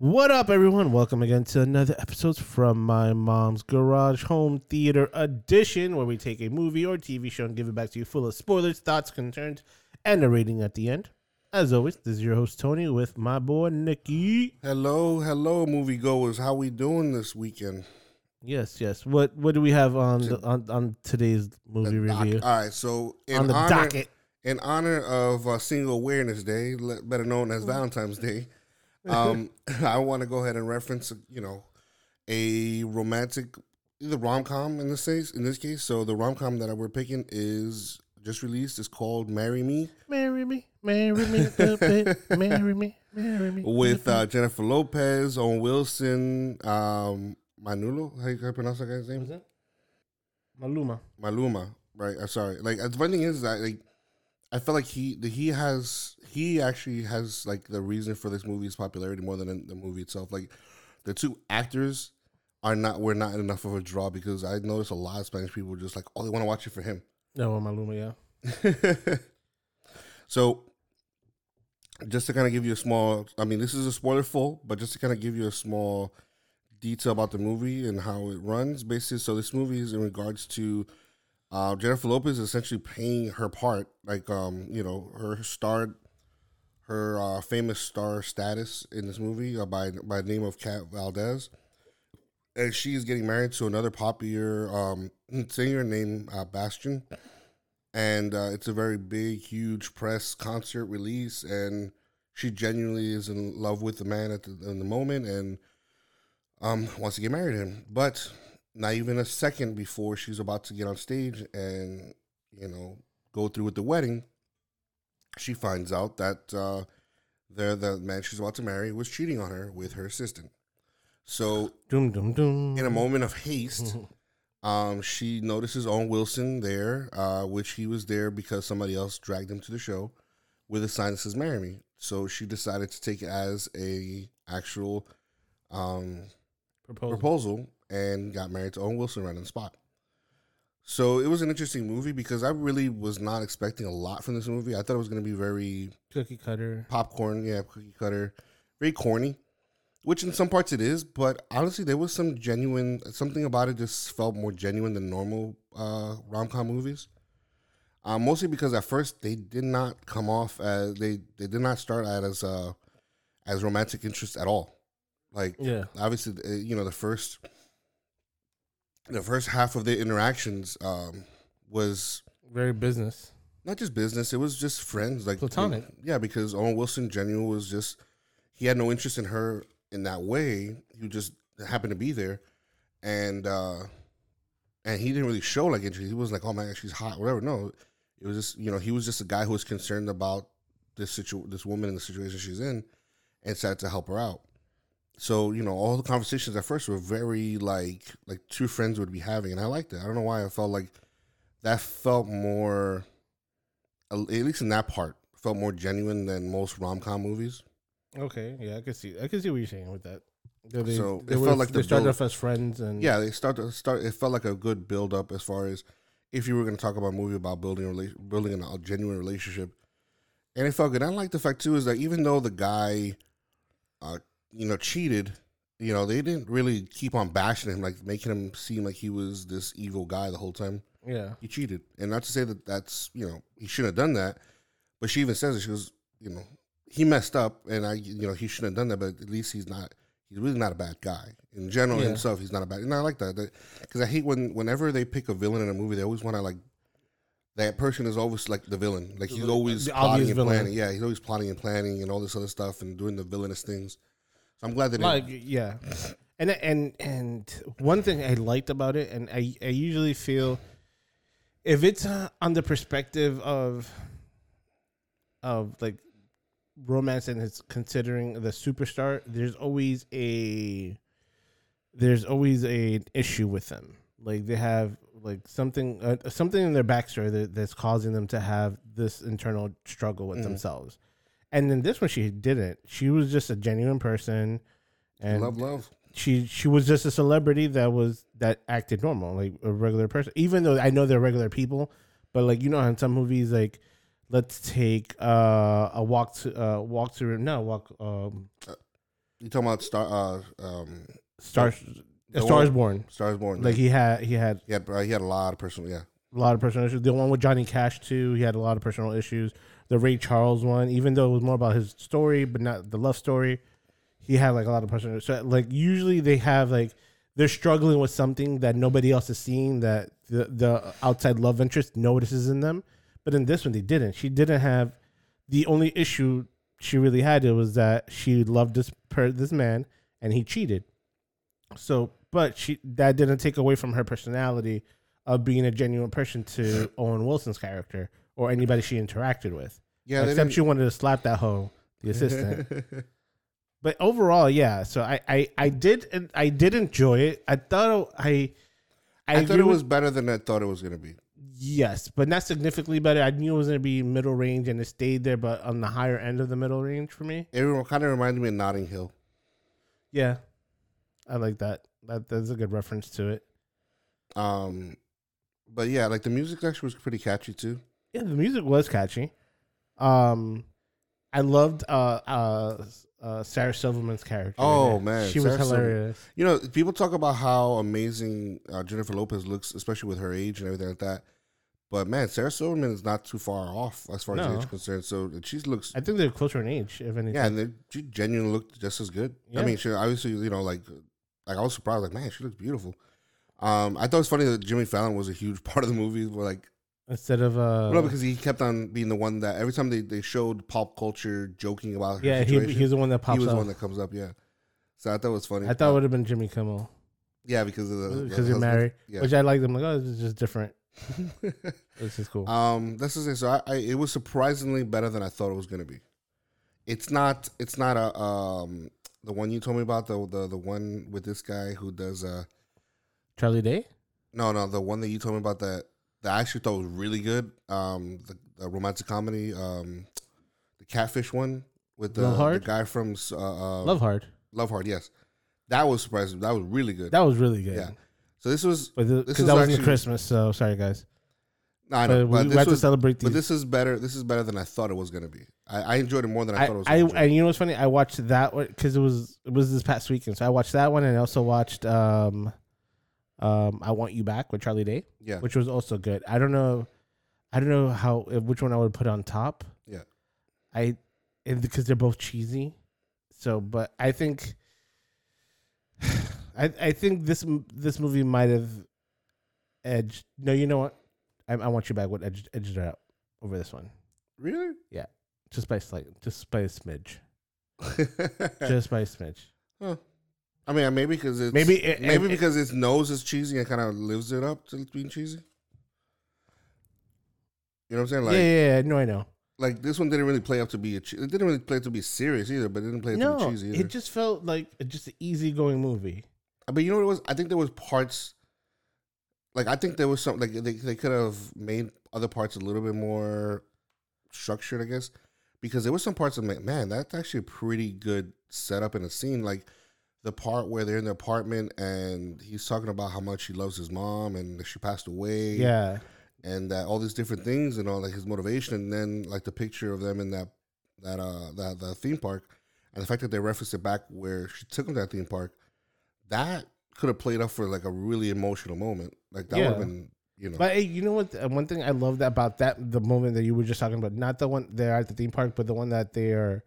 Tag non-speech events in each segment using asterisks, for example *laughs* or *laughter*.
What up, everyone? Welcome again to another episode from my mom's garage home theater edition, where we take a movie or TV show and give it back to you full of spoilers, thoughts, concerns, and a rating at the end. As always, this is your host Tony with my boy Nikki. Hello, hello, moviegoers. How we doing this weekend? Yes, yes. What what do we have on the, on, on today's movie Doc- review? All right, so in on the honor, docket. in honor of uh, Single Awareness Day, better known as Valentine's Day, um, *laughs* I want to go ahead and reference, you know, a romantic, the rom com in this case. In this case, so the rom com that we're picking is just released. It's called "Marry Me" Marry me, marry me, marry me, marry me. with uh, Jennifer Lopez, Owen Wilson, um, Manulo. How you pronounce that guy's name? Maluma. Maluma, right? I'm sorry. Like the funny thing is that like I feel like he the, he has he actually has like the reason for this movie's popularity more than the movie itself. Like the two actors are not were not enough of a draw because I noticed a lot of Spanish people just like, oh, they want to watch it for him. No, Maluma, yeah. *laughs* so just to kind of give you a small i mean this is a spoiler full but just to kind of give you a small detail about the movie and how it runs basically so this movie is in regards to uh, jennifer lopez is essentially playing her part like um you know her star her uh, famous star status in this movie uh, by by the name of kat valdez and she is getting married to another popular um, singer named uh, Bastian and uh, it's a very big, huge press concert release, and she genuinely is in love with the man at the, in the moment, and um, wants to get married to him. But not even a second before she's about to get on stage and you know go through with the wedding, she finds out that uh, the the man she's about to marry was cheating on her with her assistant. So *gasps* Doom, doom, doom. in a moment of haste, *laughs* um, she notices Owen Wilson there, uh, which he was there because somebody else dragged him to the show with a sign that says "Marry Me." So she decided to take it as a actual um, Proposal. proposal and got married to Owen Wilson right on the spot. So it was an interesting movie because I really was not expecting a lot from this movie. I thought it was going to be very Cookie cutter. popcorn, yeah, cookie cutter, very corny, which in some parts it is, but honestly, there was some genuine something about it just felt more genuine than normal uh, rom com movies. Uh, mostly because at first they did not come off as they they did not start out as uh, as romantic interest at all. Like Yeah. obviously, uh, you know the first the first half of the interactions um, was Very business. not just business. It was just friends, like Platonic. Yeah, because Owen Wilson genuine was just he had no interest in her in that way. He just happened to be there, and uh and he didn't really show like interest. He was like, "Oh man, she's hot," whatever. No, it was just you know he was just a guy who was concerned about this situ this woman in the situation she's in, and decided to help her out. So you know all the conversations at first were very like like two friends would be having, and I liked it. I don't know why I felt like that felt more at least in that part, felt more genuine than most rom com movies. Okay, yeah, I can see. I can see what you're saying with that. They, So, they it felt like they the started build- off as friends, and Yeah, they start to start. It felt like a good build up as far as if you were going to talk about a movie about building a rela- building a genuine relationship, and it felt good. I like the fact too is that even though the guy, uh, you know, cheated, you know, they didn't really keep on bashing him, like making him seem like he was this evil guy the whole time. yeah, he cheated, and not to say that that's you know he shouldn't have done that, but she even says it. She goes, you know, he messed up, and I, you know, he shouldn't have done that, but at least he's not. He's really not a bad guy in general Yeah. himself. He's not a bad, and I like that because I hate when whenever they pick a villain in a movie, they always want to like that person is always like the villain, like he's always the plotting and villain. planning. Yeah, he's always plotting and planning and all this other stuff and doing the villainous things. So I'm glad that like yeah, and and and one thing I liked about it, and I I usually feel if it's uh, on the perspective of of like romance and it's considering the superstar, there's always a there's always a issue with them. Like they have like something uh, something in their backstory that, that's causing them to have this internal struggle with Mhm. themselves. And then this one, she didn't. She was just a genuine person, and love, love. she she was just a celebrity that was that acted normal, like a regular person. Even though I know they're regular people, but like you know, in some movies, like let's take uh, a walk to uh, walk through no walk um, You talking about Star? Uh, um, Star, Stars Born. Stars Born. Like he had he had he had, uh, he had a lot of personal. Yeah, a lot of personal issues. The one with Johnny Cash too, he had a lot of personal issues. The Ray Charles one, even though it was more about his story, but not the love story, he had like a lot of personal. So like usually they have like they're struggling with something that nobody else is seeing that the the outside love interest notices in them. But in this one, they didn't. She didn't have the only issue she really had it was that she loved this per this man and he cheated. So, but she that didn't take away from her personality of being a genuine person to Owen Wilson's character or anybody she interacted with. yeah. Except she wanted to slap that hoe, the assistant. *laughs* but overall, yeah. So I, I, I did, I did enjoy it. I thought I, I, I, thought it was better than I thought it was gonna be. yes, but not significantly better. I knew it was going to be middle range, and it stayed there, but on the higher end of the middle range for me. It kind of reminded me of Notting Hill. Yeah, I like that. That that's a good reference to it. Um, but yeah, like the music actually was pretty catchy too. Yeah, the music was catchy. Um, I loved uh uh, uh Sarah Silverman's character. Oh, man, she was Sarah Silver- hilarious. You know, people talk about how amazing uh, Jennifer Lopez looks, especially with her age and everything like that. But man, Sarah Silverman is not too far off as far as age is concerned. So she looks, I think they're closer in age, if anything. yeah, and they- she genuinely looked just as good. I mean, she obviously, you know, like, like I was surprised, like, man, she looks beautiful. Um, I thought it was funny that Jimmy Fallon was a huge *laughs* part of the movie. Where like, Instead of uh, no, because he kept on being the one that every time they, they showed pop culture joking about her yeah, he, he's the one that pops he was up. the one that comes up. Yeah, so I thought it was funny. I thought it would have been Jimmy Kimmel yeah, because of the because you're married, Yeah. which I like. them like, oh, this is just different. *laughs* This is cool. Um, this is it. So I, I, it was surprisingly better than I thought it was gonna be. It's not. It's not a um the one you told me about the the the one with this guy who does uh Charlie Day. no no the one that you told me about that that I actually thought was really good um the, the romantic comedy um the catfish one with the, the guy from uh, uh Love Hard. Love Hard yes that was surprising that was really good That was really good. yeah so this was because that wasn't actually- Christmas, so sorry guys. no, I But know we, but we this had to celebrate these. but this is better this is better than I thought it was gonna be I, I enjoyed it more than I, I, thought it was I, and you know what's funny? I watched that one because it was it was this past weekend. So I watched that one and I also watched um, um, I Want You Back with Charlie Day, yeah which was also good. I don't know, I don't know how if- which one I would put on top. Yeah. I because they're both cheesy. So, but I think, *sighs* I I think this this movie might have edged. No, you know what? I, I Want You Back would edge edged it out over this one really Yeah. just by slight, just by a smidge, *laughs* just by a smidge. I mean, maybe because it's Maybe it- maybe it- because its nose is cheesy and kind of lives it up to being cheesy. You know what I'm saying? Like, yeah, yeah, yeah, no, I know. like this one didn't really play up to be a. che- It didn't really play to be serious either, but it didn't play it to be cheesy either. it just felt like just an easygoing movie. but you know what it was? I think there was parts. Like I think there was some like they they could have made other parts a little bit more structured, I guess, because there was some parts of man, man that's actually a pretty good setup in a scene. Like the part where they're in the apartment and he's talking about how much he loves his mom and she passed away, Yeah, and that all these different things and all like his motivation, and then like the picture of them in that that uh that the theme park, and the fact that they referenced it back where she took him to that theme park, that could have played up for like a really emotional moment. Like that would have been you know but hey, you know what? One thing I loved about that the moment that you were just talking about, not the one they're at the theme park, but the one that they are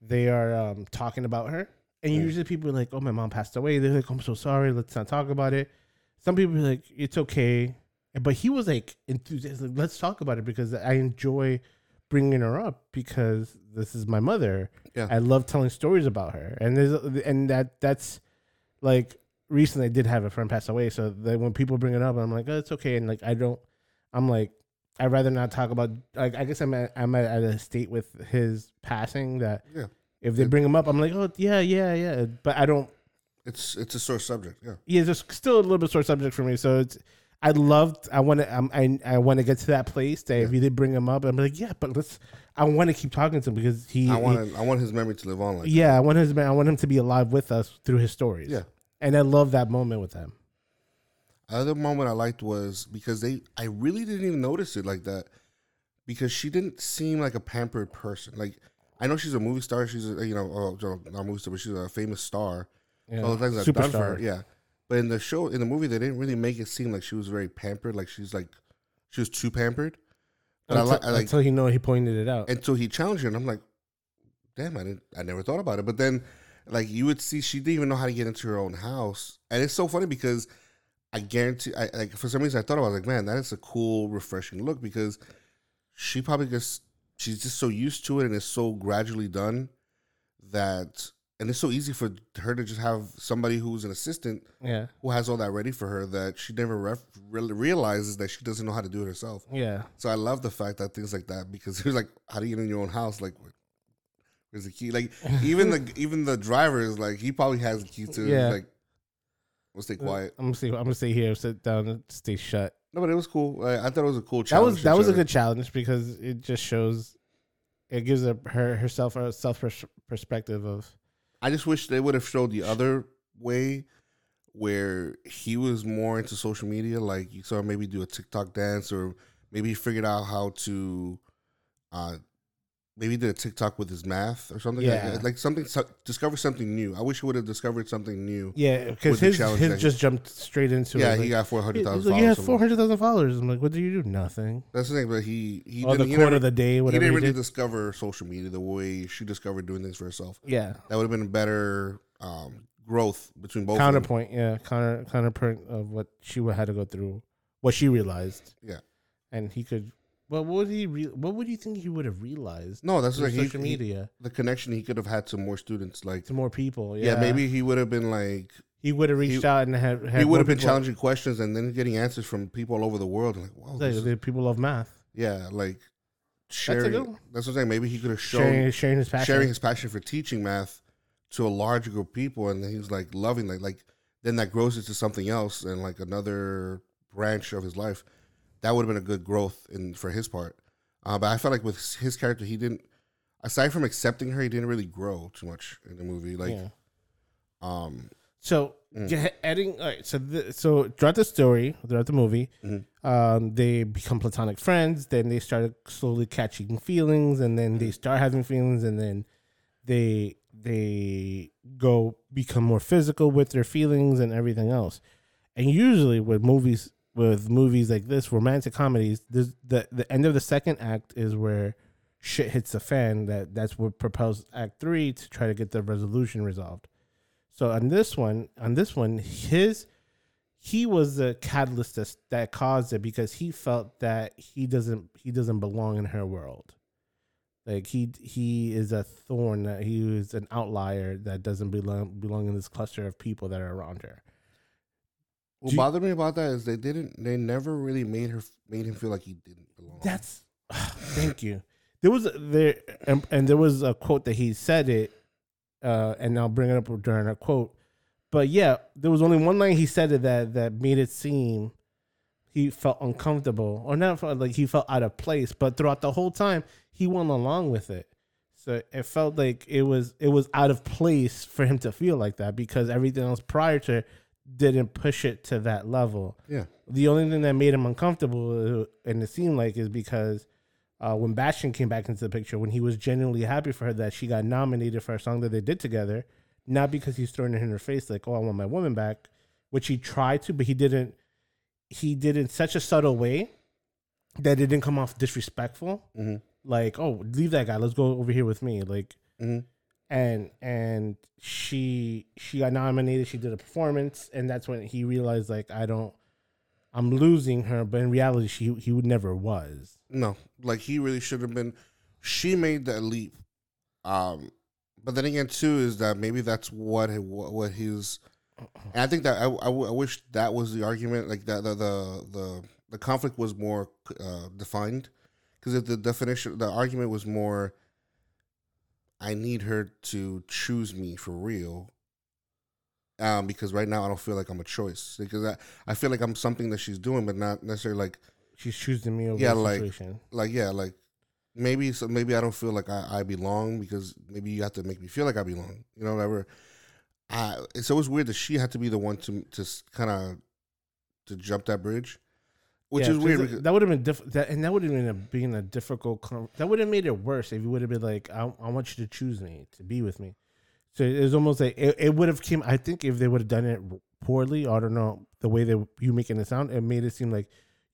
they are um, talking about her. And Mm. usually people are like, "Oh, my mom passed away." They're like, "I'm so sorry. Let's not talk about it." Some people are like, "It's okay," but he was like enthusiastic. Let's talk about it because I enjoy bringing her up because this is my mother. Yeah. I love telling stories about her, and there's and that that's like recently I did have a friend pass away, so that when people bring it up, I'm like, oh, it's okay, and like I don't, I'm like, I'd rather not talk about. Like I guess I'm at, I'm at, at a state with his passing that Yeah. If they bring him up, I'm like, oh yeah, yeah, yeah, but I don't. it's it's a sore subject. Yeah, Yeah, it's still a little bit sore subject for me. So it's. I loved. I want to. Um, I I want to get to that place that if you did bring him up, I'm like, yeah, but let's. I want to keep talking to him because he. I he- want I want his memory to live on. Like yeah, I want his. I want him to be alive with us through his stories. Yeah. and I love that moment with him. Other moment I liked was because they I really didn't even notice it like that because she didn't seem like a pampered person. Like I know she's a movie star. She's a, you know, uh, not a movie star, but she's a famous star. Yeah. All the things I've done for her, yeah. But in the show, in the movie, they didn't really make it seem like she was very pampered. Like she's like, she was too pampered. But I Until, I like until he know he pointed it out. until he challenged her, and I'm like, damn, I didn't, I never thought about it. But then, like, you would see she didn't even know how to get into her own house, and it's so funny because I guarantee, I like for some reason I thought about it, like, man, that is a cool, refreshing look because she probably just she's just so used to it, and it's so gradually done that, and it's so easy for her to just have somebody who's an assistant yeah, who has all that ready for her that she never ref- really realizes that she doesn't know how to do it herself. yeah, So I love the fact that things like that because *laughs* it was like, how do you get in your own house? Like, where- where's the key? Like, *laughs* even the even the driver is like, he probably has the key to. Yeah. Like, we'll stay uh, quiet. I'm gonna stay. I'm gonna stay here, sit down, stay shut. No, but it was cool. I, I thought it was a cool challenge. That was that was a good challenge because it just shows, it gives her her herself a self pers- perspective of I just wish they would have showed the other way, where he was more into social media. Like you saw maybe do a TikTok dance, or maybe he figured out how to, uh, maybe did a TikTok with his math or something. Yeah. like, like something so- discover something new. I wish he would have discovered something new. yeah, because the his his he- just jumped straight into it. yeah, it. he like, got four he, hundred he's like, he has four hundred thousand followers. I'm like, what do you do? Nothing. That's the thing, but he he the didn't, he quote never, of the day, he didn't he really did. discover social media the way she discovered doing things for herself. Yeah, That would have been a better um, growth between both. of them. counterpoint. Yeah, counter counterpoint of what she would had to go through, what she realized. Yeah. and he could. Well, what would he? Re- what would you think he would have realized? No, that's like he, social he- media the connection he could have had to more students. Like, to more people. yeah, Yeah, maybe he would have been like, he would have reached he- out and had. had he would have been people- challenging questions and then getting answers from people all over the world. Like, wow, Like, is- people love math. yeah, like sharing. one. That's what I'm saying. Maybe he could have shown Sharing, sharing his passion. sharing his passion for teaching math to a larger group of people, and he was like loving like like then that grows into something else and like another branch of his life. That would have been a good growth in for his part. Uh, but I felt like with his character, he didn't. Aside from accepting her, he didn't really grow too much in the movie. Like, yeah. um, So, Mm. yeah, adding. All right. So, the, so throughout the story, throughout the movie, Mhm. um, they become platonic friends. Then they started slowly catching feelings, and then Mm-hmm. they start having feelings, and then they they go become more physical with their feelings and everything else. And usually, with movies, with movies like this, romantic comedies, the the end of the second act is where shit hits the fan. That that's what propels Act Three to try to get the resolution resolved. So on this one, on this one, his he was the catalyst that, that caused it because he felt that he doesn't he doesn't belong in her world. Like he he is a thorn that he is an outlier that doesn't belong belong in this cluster of people that are around her. What you- bothered me about that is they didn't. They never really made her made him feel like he didn't belong. That's *sighs* thank you. There was a, there and, and there was a quote that he said it, uh, and I'll bring it up during a quote. But yeah, there was only one line he said it that that made it seem he felt uncomfortable or not felt like he felt out of place. But throughout the whole time, he went along with it. So it felt like it was it was out of place for him to feel like that because everything else prior to it didn't push it to that level yeah, the only thing that made him uncomfortable, uh, and it seemed like, is because uh, when Bastian came back into the picture, when he was genuinely happy for her that she got nominated for a song that they did together, not because he's throwing it in her face like, "Oh, I want my woman back," which he tried to, but he didn't. He did in such a subtle way that it didn't come off disrespectful. hmm Like, "Oh, leave that guy. Let's go over here with me." Like, hmm and and she she got nominated she did a performance and that's when he realized like i don't i'm losing her but in reality she he would never was No, like he really should have been. She made that leap. Um, but then again, too, is that maybe that's what what, his. And I think that I I wish that was the argument, like that the the the, the conflict was more uh, defined, because if the definition, the argument was more. I need her to choose me for real. Um, because right now I don't feel like I'm a choice because I, I feel like I'm something that she's doing, but not necessarily like she's choosing me over Yeah, the like- situation like yeah, like maybe so maybe I don't feel like I, I belong because maybe you have to make me feel like I belong. You know, whatever. I it's always weird that she had to be the one to to kind of to jump that bridge. Which Yeah, is weird. 'cause Because, That would have been diff- that, and that would have been a, being a difficult. Con- that would have made it worse if you would have been like, I, "I want you to choose me to be with me." So it was almost like it, it would have came. I think if they would have done it poorly, I don't know the way that you making it sound, it made it seem like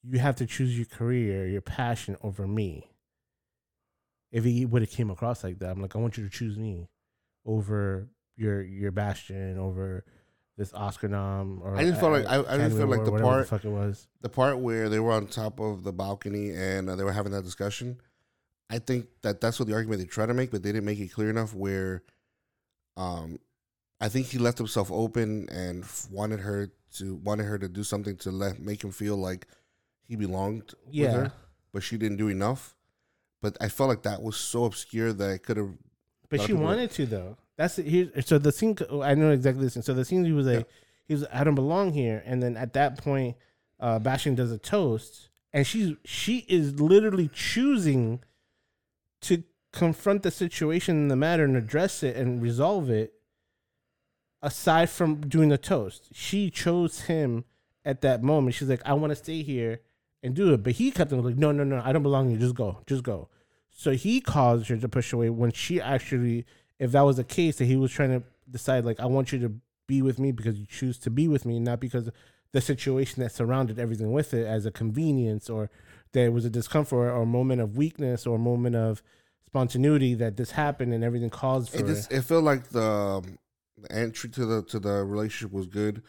you have to choose your career, your passion over me. If he would have came across like that, I'm like, I want you to choose me over your your Bastian, over this Oscar nom. Or I just felt like- I- I Academy felt like the part- fuck it was. the part where they were on top of the balcony and uh, they were having that discussion, I think that that's what the argument they try to make, but they didn't make it clear enough. Where, um, I think he left himself open and wanted her to wanted her to do something to let make him feel like he belonged Yeah. with her, but she didn't do enough. But I felt like that was so obscure that it could have. But she wanted to though. That's it. Here, so the scene. I know exactly the scene. So the scene he was like, Yeah. he was, I don't belong here. And then at that point, uh, Bastian does a toast, and she's she is literally choosing to confront the situation in the matter and address it and resolve it. Aside from doing the toast, she chose him at that moment. She's like, I want to stay here and do it, but he kept on like, No, no, no, I don't belong here. Just go, just go. So he caused her to push away when she actually, if that was the case, that he was trying to decide, like, I want you to be with me because you choose to be with me, not because the situation that surrounded everything with it as a convenience or there was a discomfort or a moment of weakness or a moment of spontaneity that this happened and everything caused for It it. just it felt like the, um, the entry to the to the relationship was good.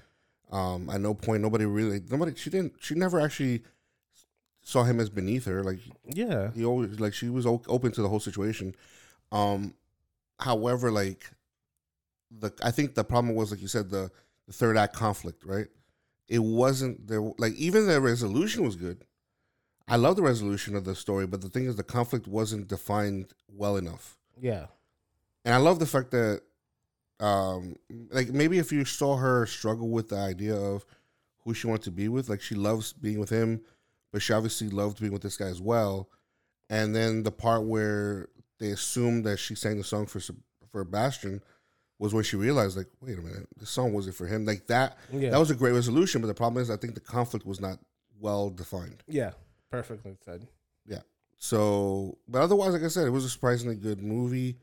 Um, at no point nobody really nobody she didn't she never actually saw him as beneath her. Like yeah. he always like she was o- open to the whole situation. Um, however, like the I think the problem was like you said the the third act conflict, right? It wasn't there. Like even the resolution was good. I love the resolution of the story, but the thing is, the conflict wasn't defined well enough. Yeah. And I love the fact that, um, like maybe if you saw her struggle with the idea of who she wanted to be with, like she loves being with him, but she obviously loved being with this guy as well. And then the part where they assumed that she sang the song for for Bastian was when she realized, like, wait a minute, the song wasn't for him. Like that, Yeah. that was a great resolution. But the problem is, I think the conflict was not well defined. yeah. Perfectly said. Yeah so, but otherwise, like I said, it was a surprisingly good movie.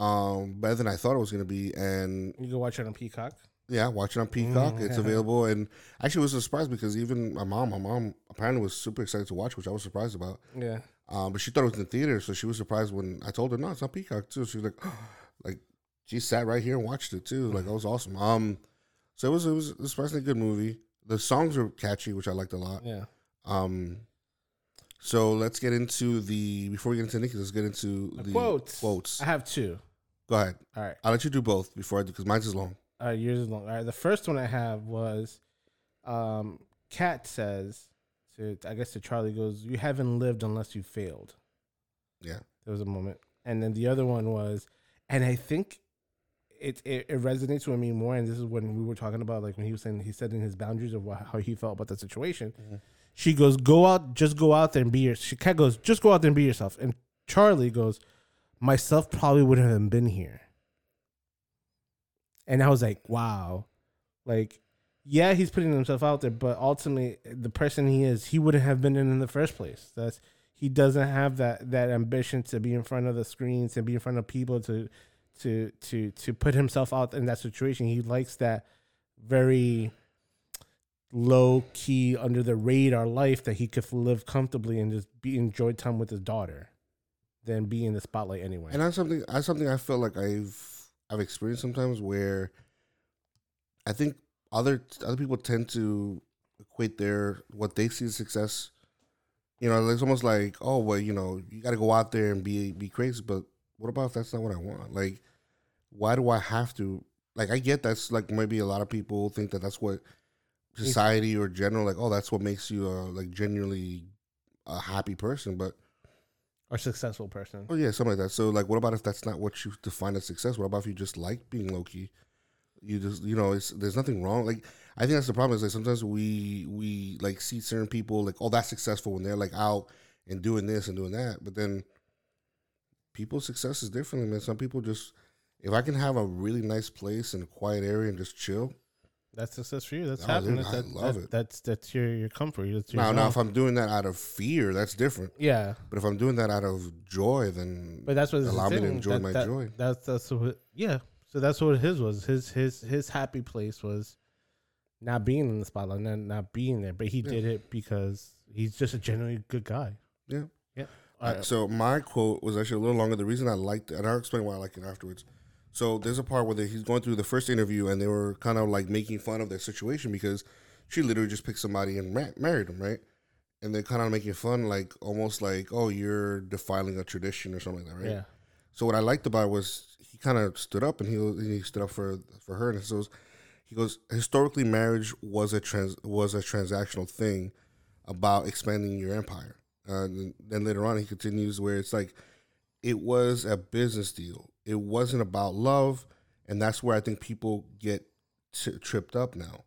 Um, better than I thought it was going to be, and You can watch it on Peacock. yeah, watch it on Peacock. Mm. It's available, and actually, it was a surprise because even my mom, my mom apparently was super excited to watch, which I was surprised about. Yeah. Um, but she thought it was in the theater, so she was surprised when I told her, "No, it's on Peacock too." She was like, "Like, she sat right here and watched it too. Like, that was awesome." Um, so it was it was a surprisingly good movie. The songs were catchy, which I liked a lot. Yeah. Um, so let's get into the before we get into Nikki, let's get into The the quotes. Quotes. I have two. Go ahead. All right. I'll let you do both before I do because mine's is long. All right, yours is long. All right, the first one I have was, um, Kat says to I guess to Charlie goes, "You haven't lived unless you failed." Yeah. There was a moment, and then the other one was, and I think it it, it resonates with me more. And this is when we were talking about like when he was saying he setting his boundaries of how he felt about the situation. Mhm. She goes, "Go out, just go out there and be your." She goes, "Just go out there and be yourself." And Charlie goes, "Myself probably wouldn't have been here." And I was like, "Wow." Like, yeah, he's putting himself out there, but ultimately, the person he is, he wouldn't have been in in the first place. That's he doesn't have that that ambition to be in front of the screens and be in front of people to to to to put himself out in that situation. He likes that very low key under the radar life that he could live comfortably and just be enjoy time with his daughter than be in the spotlight anyway. And that's something that's something I feel like I've I've experienced sometimes where I think other other people tend to equate their what they see as success. You know, it's almost like, oh well, you know, you got to go out there and be be crazy. But what about if that's not what I want? Like, why do I have to? Like, I get that's like maybe a lot of people think that that's what society or general like, oh, that's what makes you a like genuinely a happy person. But or successful person. Oh yeah, something like that. So like, what about if that's not what you define as success? What about if you just like being low key? You just you know, it's there's nothing wrong. Like I think that's the problem is like sometimes we we like see certain people like oh that's successful when they're like out and doing this and doing that, but then people's success is different. Man, some people just if I can have a really nice place in a quiet area and just chill, That's success for you. That's Oh, happiness. dude, I That- love that- it. That's that's your your comfort. That's your Now, now, if I'm doing that out of fear, that's different. yeah, But if I'm doing that out of joy, then but that's what allow me to enjoy that- my joy. That's that's what yeah. So that's what his was. His his his happy place was not being in the spotlight, not not being there. But he Yeah. did it because he's just a genuinely good guy. Yeah. Yeah. Uh, Uh, so my quote was actually a little longer. The reason I liked it, and I'll explain why I like it afterwards. So there's a part where they, he's going through the first interview, and they were kind of like making fun of their situation because she literally just picked somebody and ma- married him, right? And they're kind of making fun, like almost like, oh, you're defiling a tradition or something like that, right? yeah. So what I liked about it was he kind of stood up and he he stood up for for her and so he goes historically marriage was a trans was a transactional thing about expanding your empire. Uh, and then later on he continues where it's like it was a business deal. It wasn't about love, and that's where I think people get t- tripped up now.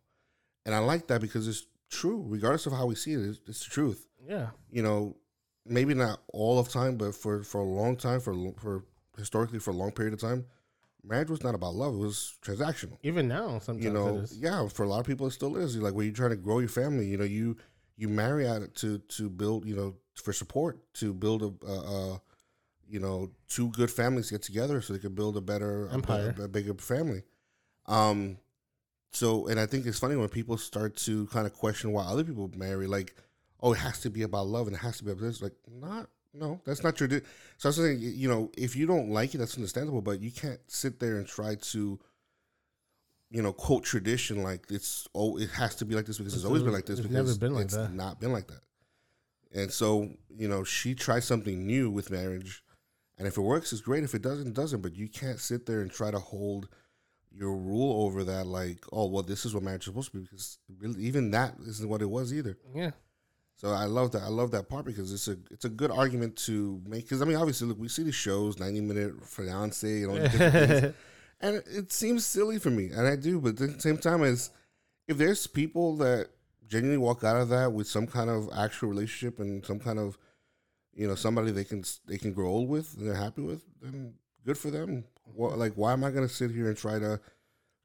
And I like that because it's true, regardless of how we see it. It's, it's the truth Yeah. you know, maybe not all of time, but for for a long time, for for historically for a long period of time, marriage was not about love; it was transactional. Even now, sometimes You know, yeah, for a lot of people, it still is. Like when you're trying to grow your family, you know, you you marry at it to to build, you know, for support to build a. a, a you know, two good families get together so they can build a better Empire. a, a bigger family. Um, so, and I think it's funny when people start to kind of question why other people marry, like, oh, it has to be about love and it has to be about this. Like, not, no, that's not your. Di- so I was saying, you know, if you don't like it, that's understandable, but you can't sit there and try to, you know, quote tradition like it's oh, it has to be like this because it's, It's always been like this. it's because never been like it's that. Not been like that. And so, you know, she tried something new with marriage, and if it works, it's great. If it doesn't, it doesn't. But you can't sit there and try to hold your rule over that, like, oh, well, this is what marriage is supposed to be, because really, even that isn't what it was either. Yeah. So I love that. I love that part because it's a it's a good argument to make. Because I mean, obviously, look, we see the shows, ninety minute fiance, and all these different things, *laughs* and it, it seems silly for me, and I do. But at the same time, as if there's people that genuinely walk out of that with some kind of actual relationship and some kind of, you know, somebody they can they can grow old with and they're happy with, then good for them. Well, like, why am I going to sit here and try to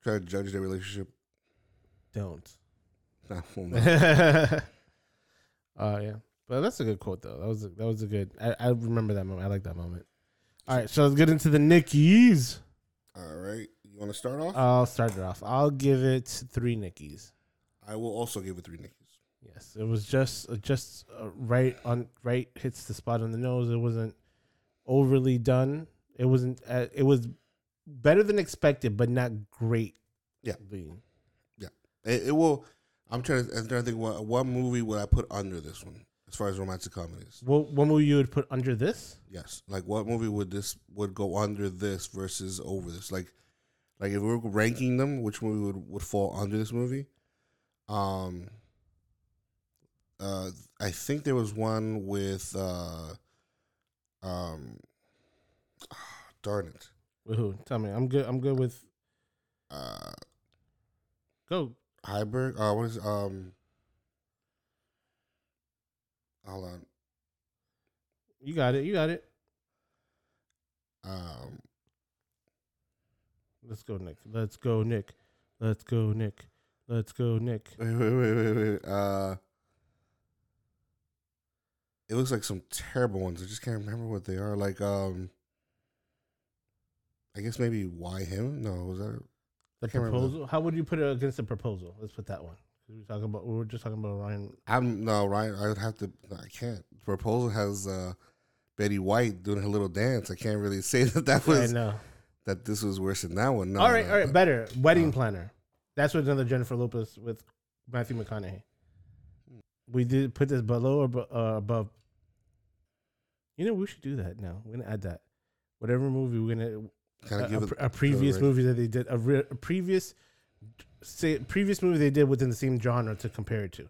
try to judge their relationship? Don't. *laughs* Nah, well, *laughs* no. Uh yeah. But that's a good quote though. That was a, that was a good. I, I remember that moment. I like that moment. All right, so let's get into the Nickies. All right, you want to start off? I'll start it off. I'll give it three Nickies. I will also give it three Nickies. Yes, it was just uh, just uh, right on right hits the spot on the nose. It wasn't overly done. It wasn't. Uh, it was better than expected, but not great. Yeah. Being. It, it will. I'm trying to. I'm trying to think what what movie would I put under this one as far as romantic comedies. What what movie you would put under this? Yes, like what movie would this would go under this versus over this? Like, like if we are ranking them, which movie would would fall under this movie? Um. Uh, I think there was one with uh, um, *sighs* darn it, With who? Tell me. I'm good. I'm good with uh, go. Heiberg. Uh, what is um? Hold on. You got it. You got it. Um, Let's go, Nick. Let's go, Nick. Let's go, Nick. Let's go, Nick. *laughs* wait, wait, wait, wait, wait. Uh, it looks like some terrible ones. I just can't remember what they are. Like, um, I guess maybe why him? No, was that? The proposal. How would you put it against the proposal? Let's put that one. We were talking about. We were just talking about Ryan. I'm no Ryan. I would have to. no, I can't. Proposal has uh, Betty White doing her little dance. I can't really say *laughs* that that I was know. that this was worse than that one. No, all right, no, all right. Better wedding planner. That's what another Jennifer Lopez with Matthew McConaughey. We did put this below or uh, above. You know, we should do that now. We're gonna add that. Whatever movie we're gonna Kind a, of give a a previous movie that they did a, re, a previous say previous movie they did within the same genre to compare it to.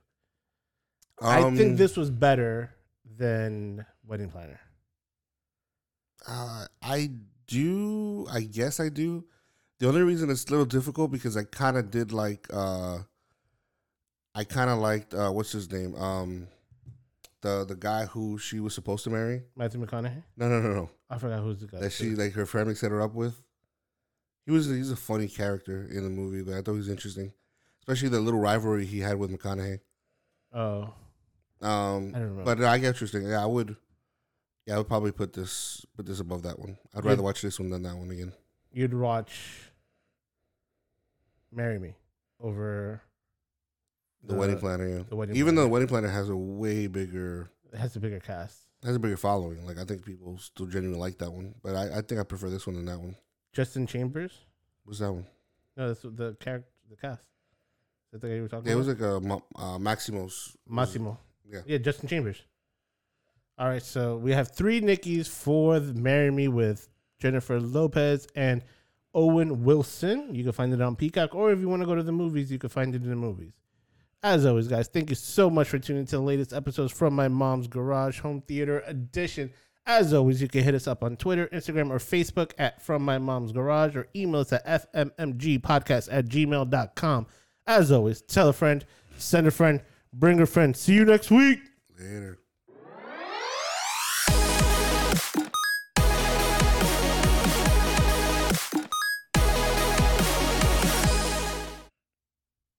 I Um, think this was better than Wedding Planner. Uh, I do. I guess I do. The only reason it's a little difficult because I kind of did like. uh I kind of liked uh what's his name? Um, the the guy who she was supposed to marry. Matthew McConaughey. No, no, no, no. I forgot who's the guy. That she like her family set her up with. He was he's a funny character in the movie, but I thought he was interesting. especially the little rivalry he had with McConaughey. Oh, Um, I don't remember. but I get saying. Yeah, I would. Yeah, I would probably put this put this above that one. I'd rather watch this one than that one again. you'd watch "Marry Me" over The, wedding planner. Yeah. the Wedding Even though the wedding planner has a way bigger It has a bigger cast. Has a bigger following. Like I think people still genuinely like that one, but I, I think I prefer this one than that one. Justin Chambers. What's that one? No, that's the character, the cast. Is that the guy you were talking Yeah, it about? was like a Ma- uh, Maximo's. Massimo. Yeah. Yeah, Justin Chambers. All right, so we have three Nickies for the Marry Me with Jennifer Lopez and Owen Wilson. You can find it on Peacock, or if you want to go to the movies, you can find it in the movies. As always, guys, thank you so much for tuning to the latest episodes from my mom's garage home theater edition. As always, you can hit us up on Twitter, Instagram, or Facebook at From My Mom's Garage or email us at fmmgpodcast at gmail.com. As always, tell a friend, send a friend, bring a friend. See you next week. Later.